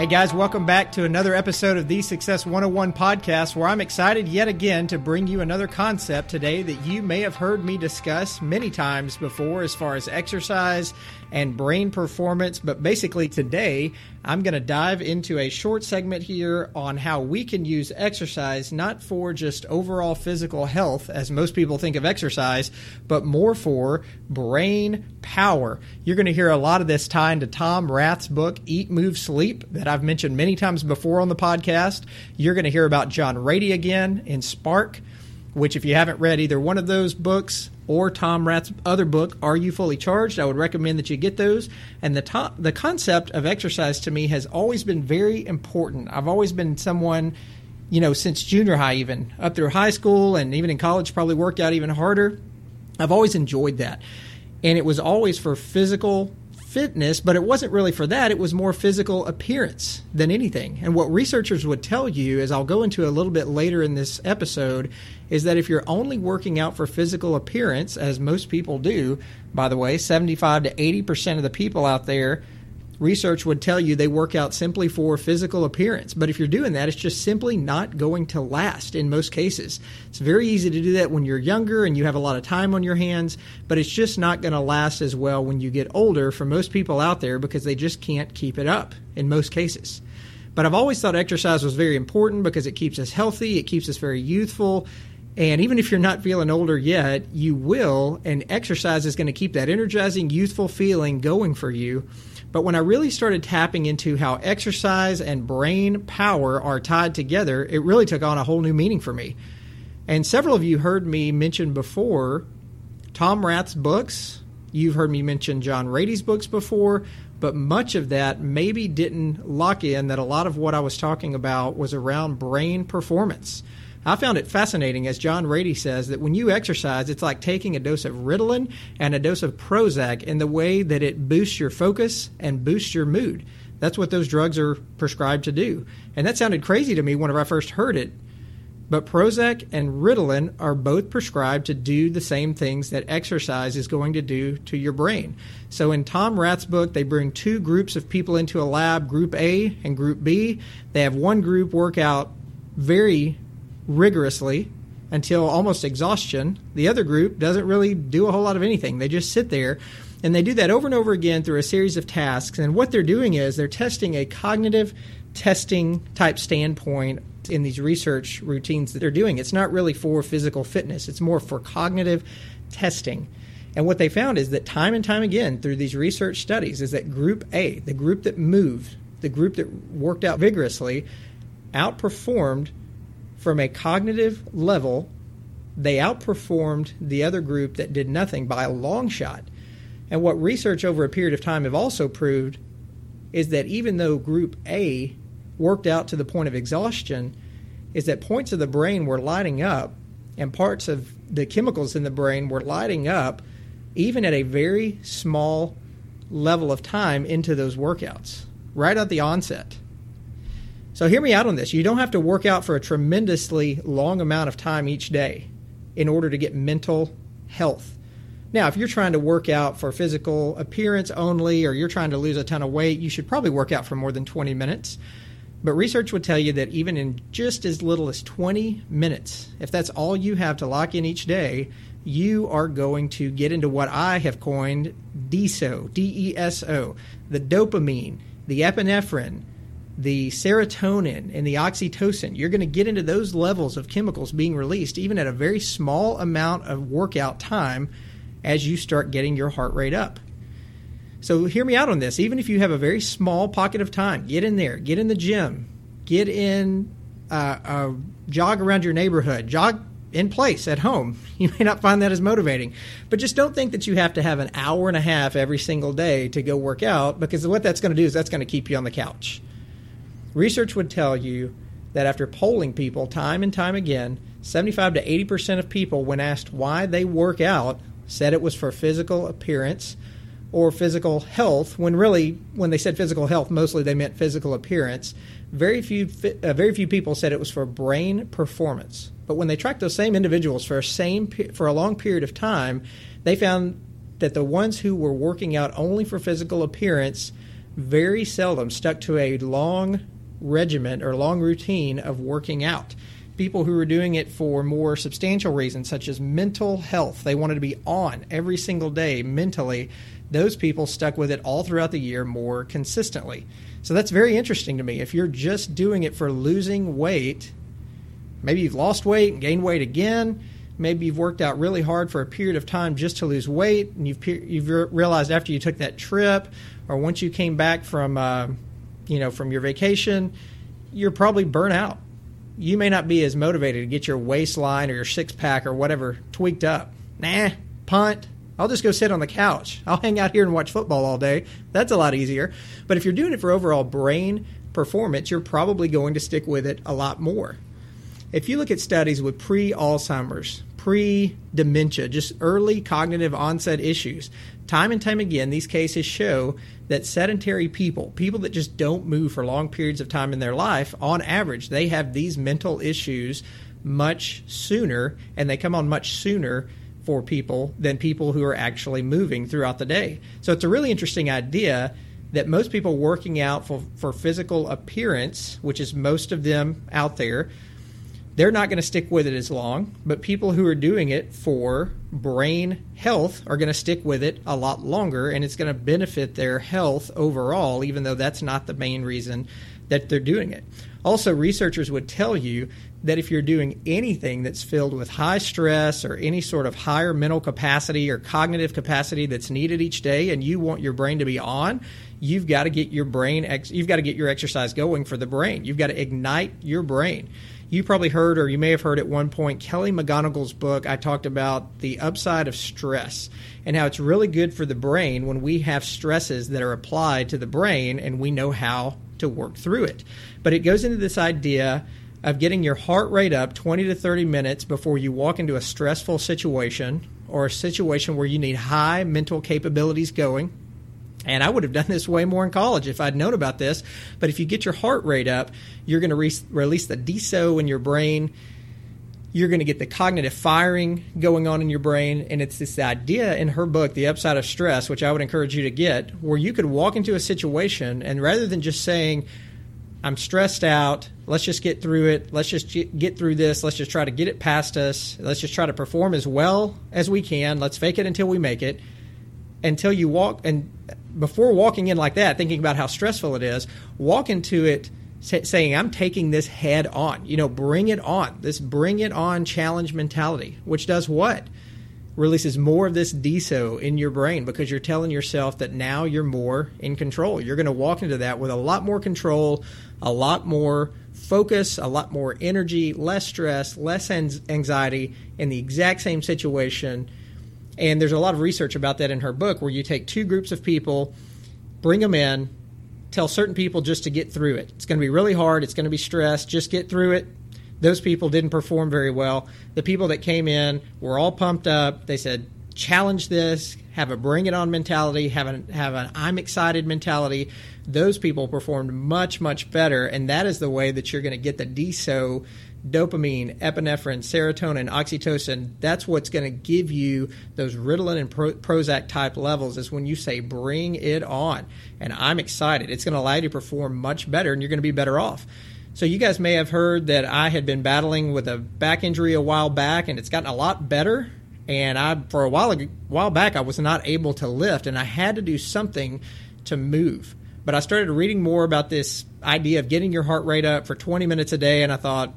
Hey guys, welcome back to another episode of the Success 101 podcast where I'm excited yet again to bring you another concept today that you may have heard me discuss many times before as far as exercise and brain performance. But basically, today I'm going to dive into a short segment here on how we can use exercise not for just overall physical health, as most people think of exercise, but more for brain power. You're going to hear a lot of this tie into Tom Rath's book, Eat, Move, Sleep, that I've mentioned many times before on the podcast. You're going to hear about John Ratey again in Spark which if you haven't read either one of those books or Tom Rath's other book, Are You Fully Charged? I would recommend that you get those. And the the concept of exercise to me has always been very important. I've always been someone, you know, since junior high, even up through high school and even in college, probably worked out even harder. I've always enjoyed that. And it was always for physical fitness, but it wasn't really for that. It was more physical appearance than anything. And what researchers would tell you, as I'll go into a little bit later in this episode, is that if you're only working out for physical appearance, as most people do, by the way, 75 to 80% of the people out there research would tell you they work out simply for physical appearance. But if you're doing that, it's just simply not going to last in most cases. It's very easy to do that when you're younger and you have a lot of time on your hands, but it's just not going to last as well when you get older for most people out there because they just can't keep it up in most cases. But I've always thought exercise was very important because it keeps us healthy, it keeps us very youthful. And even if you're not feeling older yet, you will, and exercise is going to keep that energizing, youthful feeling going for you. But when I really started tapping into how exercise and brain power are tied together, it really took on a whole new meaning for me. And several of you heard me mention before Tom Rath's books. You've heard me mention John Ratey's books before, but much of that maybe didn't lock in that a lot of what I was talking about was around brain performance. I found it fascinating, as John Ratey says, that when you exercise, it's like taking a dose of Ritalin and a dose of Prozac in the way that it boosts your focus and boosts your mood. That's what those drugs are prescribed to do. And that sounded crazy to me whenever I first heard it. But Prozac and Ritalin are both prescribed to do the same things that exercise is going to do to your brain. So in Tom Rath's book, they bring two groups of people into a lab, Group A and Group B. They have one group work out very rigorously until almost exhaustion. The other group doesn't really do a whole lot of anything. They just sit there and they do that over and over again through a series of tasks. And what they're doing is they're testing a cognitive testing type standpoint in these research routines that they're doing. It's not really for physical fitness, it's more for cognitive testing. And what they found is that time and time again through these research studies is that group A, the group that moved, the group that worked out vigorously, outperformed from a cognitive level, they outperformed the other group that did nothing by a long shot. And what research over a period of time have also proved is that even though group A worked out to the point of exhaustion, is that points of the brain were lighting up and parts of the chemicals in the brain were lighting up even at a very small level of time into those workouts, right at the onset. So hear me out on this. You don't have to work out for a tremendously long amount of time each day in order to get mental health. Now, if you're trying to work out for physical appearance only or you're trying to lose a ton of weight, you should probably work out for more than 20 minutes. But research would tell you that even in just as little as 20 minutes, if that's all you have to lock in each day, you are going to get into what I have coined DESO, D E S O, the dopamine, the epinephrine, the serotonin and the oxytocin, you're going to get into those levels of chemicals being released even at a very small amount of workout time as you start getting your heart rate up. So, hear me out on this. Even if you have a very small pocket of time, get in there, get in the gym, get in, uh, jog around your neighborhood, jog in place at home. You may not find that as motivating, but just don't think that you have to have an hour and a half every single day to go work out because what that's going to do is that's going to keep you on the couch. Research would tell you that after polling people time and time again, 75 to 80% of people, when asked why they work out, said it was for physical appearance or physical health. When really, when they said physical health, mostly they meant physical appearance. Very few, uh, very few people said it was for brain performance. But when they tracked those same individuals for a same for a long period of time, they found that the ones who were working out only for physical appearance very seldom stuck to a long regiment or long routine of working out. People who were doing it for more substantial reasons, such as mental health, they wanted to be on every single day mentally. Those people stuck with it all throughout the year more consistently. So that's very interesting to me. If you're just doing it for losing weight, maybe you've lost weight and gained weight again, maybe you've worked out really hard for a period of time just to lose weight, and you've you've realized after you took that trip or once you came back from uh, you know from your vacation, you're probably burnt out. You may not be as motivated to get your waistline or your six pack or whatever tweaked up. Nah, punt. I'll just go sit on the couch. I'll hang out here and watch football all day. That's a lot easier. But if you're doing it for overall brain performance, you're probably going to stick with it a lot more. If you look at studies with pre Alzheimer's, pre dementia, just early cognitive onset issues, time and time again, these cases show that sedentary people, people that just don't move for long periods of time in their life, on average, they have these mental issues much sooner and they come on much sooner for people than people who are actually moving throughout the day. So it's a really interesting idea that most people working out for, for physical appearance, which is most of them out there, they're not going to stick with it as long. But people who are doing it for brain health are going to stick with it a lot longer, and it's going to benefit their health overall, even though that's not the main reason that they're doing it. Also, researchers would tell you that if you're doing anything that's filled with high stress or any sort of higher mental capacity or cognitive capacity that's needed each day and you want your brain to be on, you've got to get your brain ex- you've got to get your exercise going for the brain. You've got to ignite your brain. You probably heard or you may have heard at one point Kelly McGonigal's book I talked about the upside of stress and how it's really good for the brain when we have stresses that are applied to the brain and we know how to work through it. But it goes into this idea of getting your heart rate up 20 to 30 minutes before you walk into a stressful situation or a situation where you need high mental capabilities going. And I would have done this way more in college if I'd known about this. But if you get your heart rate up, you're going to re- release the DESO in your brain. You're going to get the cognitive firing going on in your brain. And it's this idea in her book, The Upside of Stress, which I would encourage you to get, where you could walk into a situation and rather than just saying, I'm stressed out. Let's just get through it. Let's just get through this. Let's just try to get it past us. Let's just try to perform as well as we can. Let's fake it until we make it. Until you walk, and before walking in like that, thinking about how stressful it is, walk into it saying, I'm taking this head on. You know, bring it on. This bring it on challenge mentality, which does what? releases more of this DESO in your brain because you're telling yourself that now you're more in control. You're going to walk into that with a lot more control, a lot more focus, a lot more energy, less stress, less anxiety in the exact same situation. And there's a lot of research about that in her book where you take two groups of people, bring them in, tell certain people just to get through it. It's going to be really hard, it's going to be stress, just get through it. Those people didn't perform very well. The people that came in were all pumped up. They said, challenge this, have a bring it on mentality, have an have an I'm excited mentality. Those people performed much much better, and that is the way that you're going to get the DESO, dopamine, epinephrine, serotonin, oxytocin. That's what's going to give you those Ritalin and Prozac type levels. Is when you say bring it on, and I'm excited. It's going to allow you to perform much better, and you're going to be better off. So you guys may have heard that I had been battling with a back injury a while back, and it's gotten a lot better. And I, for a while, a while back, I was not able to lift, and I had to do something to move. But I started reading more about this idea of getting your heart rate up for 20 minutes a day, and I thought,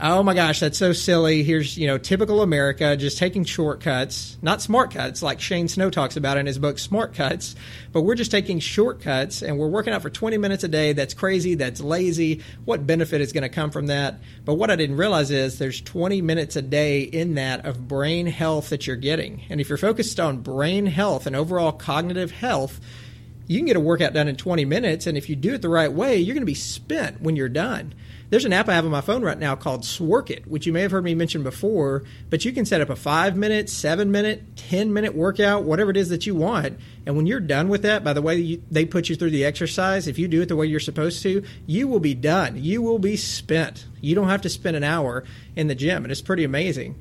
oh my gosh, that's so silly. Here's, you know, typical America just taking shortcuts, not smart cuts like Shane Snow talks about in his book, Smart Cuts, but we're just taking shortcuts and we're working out for 20 minutes a day. That's crazy. That's lazy. What benefit is going to come from that? But what I didn't realize is there's 20 minutes a day in that of brain health that you're getting. And if you're focused on brain health and overall cognitive health, you can get a workout done in 20 minutes. And if you do it the right way, you're going to be spent when you're done. There's an app I have on my phone right now called Sworkit, which you may have heard me mention before, but you can set up a five minute, seven minute, 10 minute workout, whatever it is that you want. And when you're done with that, by the way you, they put you through the exercise, if you do it the way you're supposed to, you will be done. You will be spent. You don't have to spend an hour in the gym, and it's pretty amazing.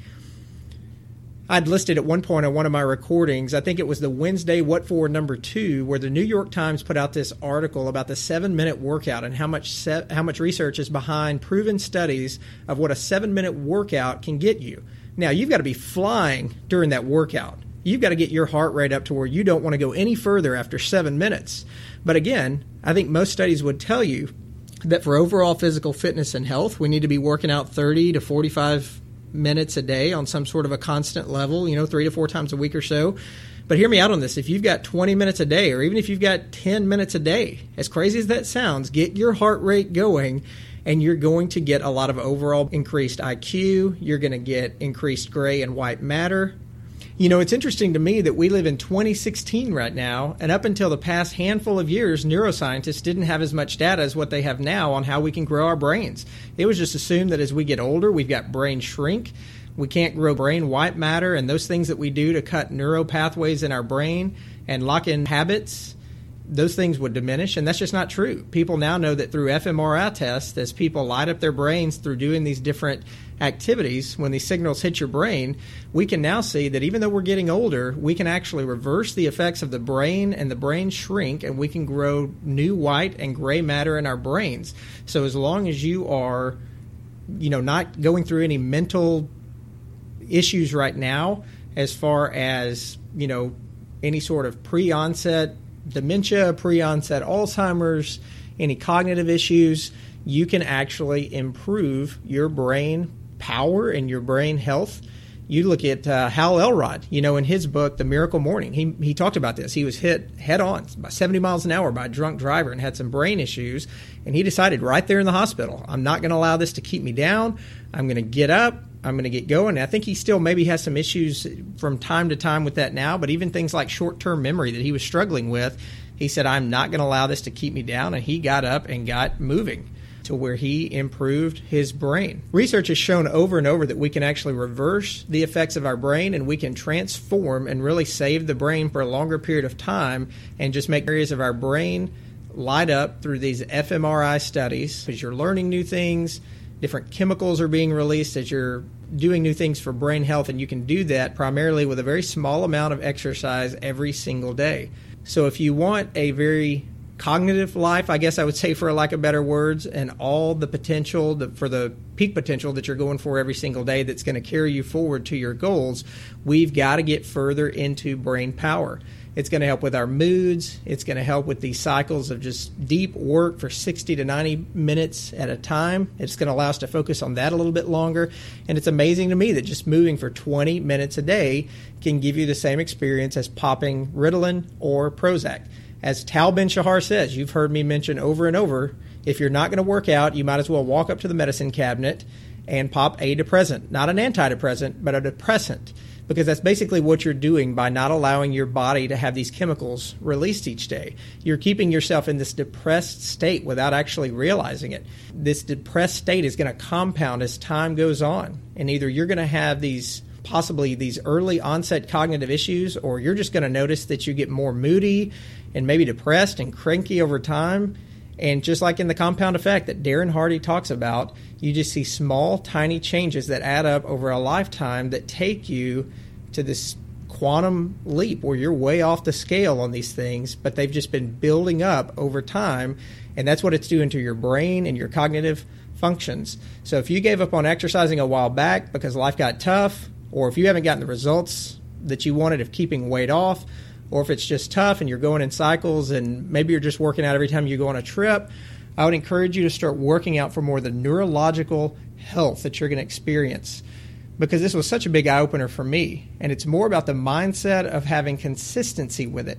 I'd listed at one point on one of my recordings, I think it was the Wednesday What For number two, where the New York Times put out this article about the seven minute workout and how much se- how much research is behind proven studies of what a seven minute workout can get you. Now you've got to be flying during that workout. You've got to get your heart rate up to where you don't want to go any further after seven minutes. But again, I think most studies would tell you that for overall physical fitness and health, we need to be working out 30 to 45 minutes a day on some sort of a constant level, you know, three to four times a week or so. But hear me out on this. If you've got 20 minutes a day, or even if you've got 10 minutes a day, as crazy as that sounds, get your heart rate going and you're going to get a lot of overall increased IQ. You're going to get increased gray and white matter. You know, it's interesting to me that we live in 2016 right now, and up until the past handful of years, neuroscientists didn't have as much data as what they have now on how we can grow our brains. It was just assumed that as we get older, we've got brain shrink. We can't grow brain white matter and those things that we do to cut neural pathways in our brain and lock in habits those things would diminish, and that's just not true. People now know that through fMRI tests, as people light up their brains through doing these different activities, when these signals hit your brain, we can now see that even though we're getting older, we can actually reverse the effects of the brain and the brain shrink, and we can grow new white and gray matter in our brains. So as long as you are, you know, not going through any mental issues right now, as far as you know, any sort of pre-onset dementia, pre onset Alzheimer's, any cognitive issues, you can actually improve your brain power and your brain health. You look at uh, Hal Elrod, you know, in his book, The Miracle Morning, he, he talked about this. He was hit head on by 70 miles an hour by a drunk driver and had some brain issues. And he decided right there in the hospital, I'm not going to allow this to keep me down. I'm going to get up. I'm going to get going. I think he still maybe has some issues from time to time with that now, but even things like short term memory that he was struggling with, he said, I'm not going to allow this to keep me down. And he got up and got moving to where he improved his brain. Research has shown over and over that we can actually reverse the effects of our brain and we can transform and really save the brain for a longer period of time and just make areas of our brain light up through these fMRI studies because you're learning new things different chemicals are being released as you're doing new things for brain health, and you can do that primarily with a very small amount of exercise every single day. So, if you want a very cognitive life, I guess I would say, for lack of better words, and all the potential the, for the peak potential that you're going for every single day that's going to carry you forward to your goals, we've got to get further into brain power. It's going to help with our moods. It's going to help with these cycles of just deep work for 60 to 90 minutes at a time. It's going to allow us to focus on that a little bit longer. And it's amazing to me that just moving for 20 minutes a day can give you the same experience as popping Ritalin or Prozac. As Tal Ben Shahar says, you've heard me mention over and over if you're not going to work out, you might as well walk up to the medicine cabinet and pop a depressant. Not an antidepressant, but a depressant because that's basically what you're doing by not allowing your body to have these chemicals released each day. You're keeping yourself in this depressed state without actually realizing it. This depressed state is going to compound as time goes on, and either you're going to have these possibly these early onset cognitive issues, or you're just going to notice that you get more moody and maybe depressed and cranky over time. And just like in the compound effect that Darren Hardy talks about, you just see small, tiny changes that add up over a lifetime that take you to this quantum leap where you're way off the scale on these things, but they've just been building up over time. And that's what it's doing to your brain and your cognitive functions. So if you gave up on exercising a while back because life got tough, or if you haven't gotten the results that you wanted of keeping weight off, or if it's just tough and you're going in cycles and maybe you're just working out every time you go on a trip, I would encourage you to start working out for more of the neurological health that you're going to experience because this was such a big eye opener for me. And it's more about the mindset of having consistency with it,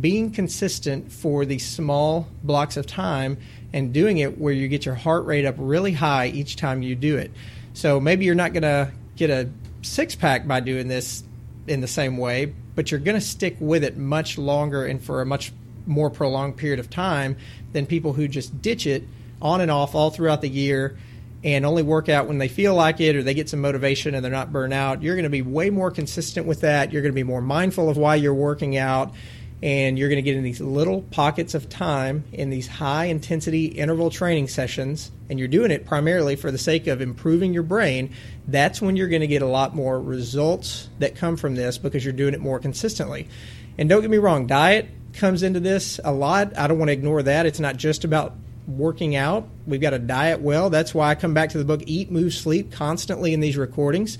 being consistent for these small blocks of time and doing it where you get your heart rate up really high each time you do it. So maybe you're not going to get a six pack by doing this in the same way, but you're going to stick with it much longer and for a much more prolonged period of time than people who just ditch it on and off all throughout the year and only work out when they feel like it or they get some motivation and they're not burnt out. You're going to be way more consistent with that. You're going to be more mindful of why you're working out. And you're going to get in these little pockets of time in these high intensity interval training sessions and you're doing it primarily for the sake of improving your brain. That's when you're going to get a lot more results that come from this because you're doing it more consistently. And don't get me wrong diet comes into this a lot. I don't want to ignore that. It's not just about working out. We've got to diet well. That's why i come back to the book eat move sleep constantly in these recordings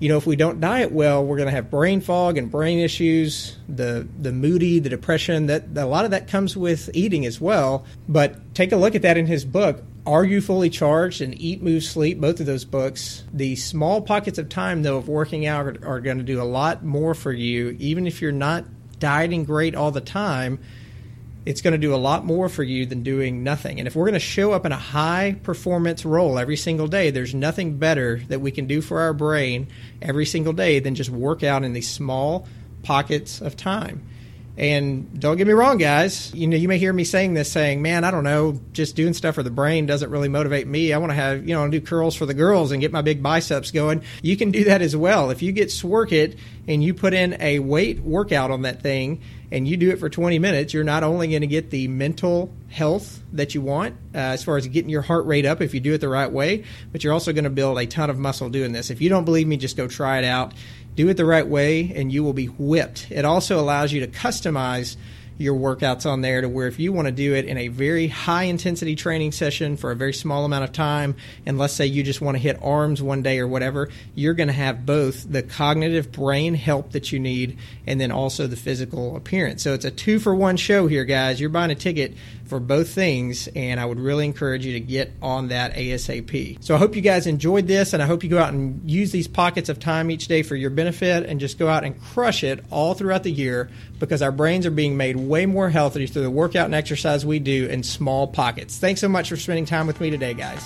you know, if we don't diet well, we're going to have brain fog and brain issues, the the moody, the depression. That a lot of that comes with eating as well. But take a look at that in his book. Are you fully charged? And Eat, Move, Sleep, both of those books. The small pockets of time, though, of working out are, are going to do a lot more for you, even if you're not dieting great all the time it's going to do a lot more for you than doing nothing. And if we're going to show up in a high performance role every single day, there's nothing better that we can do for our brain every single day than just work out in these small pockets of time. And don't get me wrong, guys. You know, you may hear me saying this, saying, "Man, I don't know, just doing stuff for the brain doesn't really motivate me. I want to have, you know, do curls for the girls and get my big biceps going." You can do that as well if you get Sworkit and you put in a weight workout on that thing and you do it for 20 minutes, you're not only going to get the mental health that you want uh, as far as getting your heart rate up if you do it the right way, but you're also going to build a ton of muscle doing this. If you don't believe me, just go try it out. Do it the right way, and you will be whipped. It also allows you to customize your workouts on there to where if you want to do it in a very high intensity training session for a very small amount of time, and let's say you just want to hit arms one day or whatever, you're going to have both the cognitive brain help that you need and then also the physical appearance. So it's a two for one show here, guys. You're buying a ticket for both things, and I would really encourage you to get on that ASAP. So I hope you guys enjoyed this, and I hope you go out and use these pockets of time each day for your benefit and just go out and crush it all throughout the year because our brains are being made way more healthy through the workout and exercise we do in small pockets. Thanks so much for spending time with me today, guys.